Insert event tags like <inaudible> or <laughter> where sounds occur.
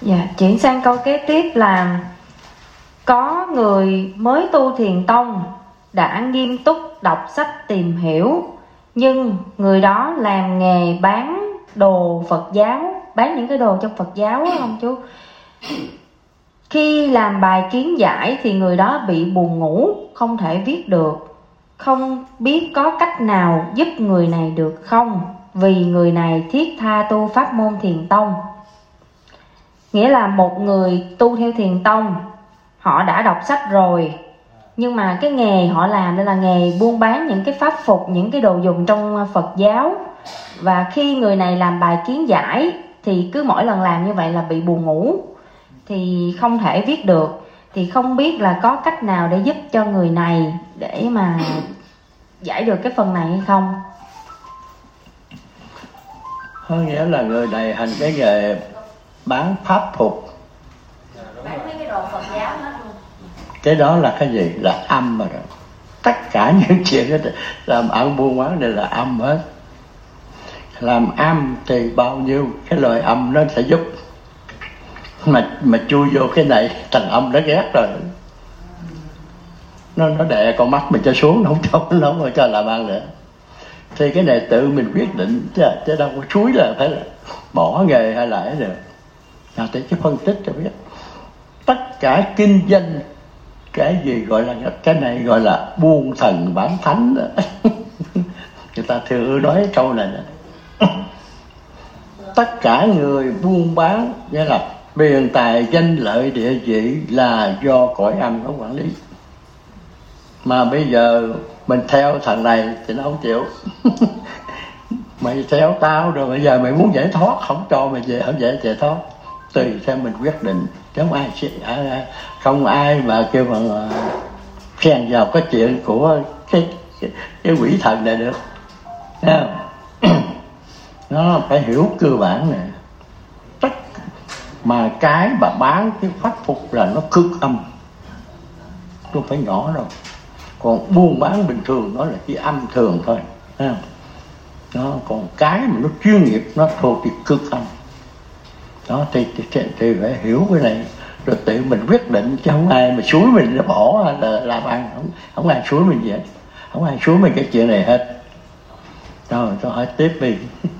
Dạ, chuyển sang câu kế tiếp là có người mới tu thiền tông đã nghiêm túc đọc sách tìm hiểu nhưng người đó làm nghề bán đồ Phật giáo bán những cái đồ trong Phật giáo đó không chú. Khi làm bài kiến giải thì người đó bị buồn ngủ không thể viết được không biết có cách nào giúp người này được không? Vì người này thiết tha tu pháp môn thiền tông nghĩa là một người tu theo thiền tông, họ đã đọc sách rồi. Nhưng mà cái nghề họ làm đây là nghề buôn bán những cái pháp phục, những cái đồ dùng trong phật giáo. Và khi người này làm bài kiến giải, thì cứ mỗi lần làm như vậy là bị buồn ngủ. Thì không thể viết được. Thì không biết là có cách nào để giúp cho người này để mà giải được cái phần này hay không? Có nghĩa là người này hành cái nghề bán pháp phục bán mấy cái đồ Phật giáo hết luôn. Cái đó là cái gì? Là âm mà đó tất cả <laughs> những chuyện đó làm ăn buôn bán này là âm hết. Làm âm thì bao nhiêu cái lời âm nó sẽ giúp. Mà mà chui vô cái này thằng âm nó ghét rồi. Nó nó đè con mắt mình cho xuống nó không cho <laughs> nó không cho làm ăn nữa. Thì cái này tự mình quyết định chứ, chứ đâu có suối là phải là bỏ nghề hay là ấy được nào thì cái phân tích cho biết tất cả kinh doanh, cái gì gọi là cái này gọi là buôn thần bán thánh đó. <laughs> người ta thường nói câu này đó. tất cả người buôn bán, nghĩa là biền tài, danh lợi, địa vị là do cõi âm nó quản lý mà bây giờ mình theo thằng này thì nó không chịu <laughs> mày theo tao rồi, bây giờ mày muốn giải thoát, không cho mày về, không giải giải thoát tùy theo mình quyết định. Chứ không ai không ai mà kêu mà à, khen vào cái chuyện của cái cái, cái quỷ thần này được. Thấy không? <clears throat> nó phải hiểu cơ bản này tất mà cái mà bán cái phát phục là nó cực âm. Không phải nhỏ đâu. Còn buôn bán bình thường nó là cái âm thường thôi. Thấy không? nó còn cái mà nó chuyên nghiệp nó thuộc thì cực âm đó thì, thì, thì, thì phải hiểu cái này. Rồi tự mình quyết định chứ không ai mà suối mình nó bỏ là làm ăn. Không không ai suối mình vậy. Không ai suối mình cái chuyện này hết. Rồi tôi hỏi tiếp đi. <laughs>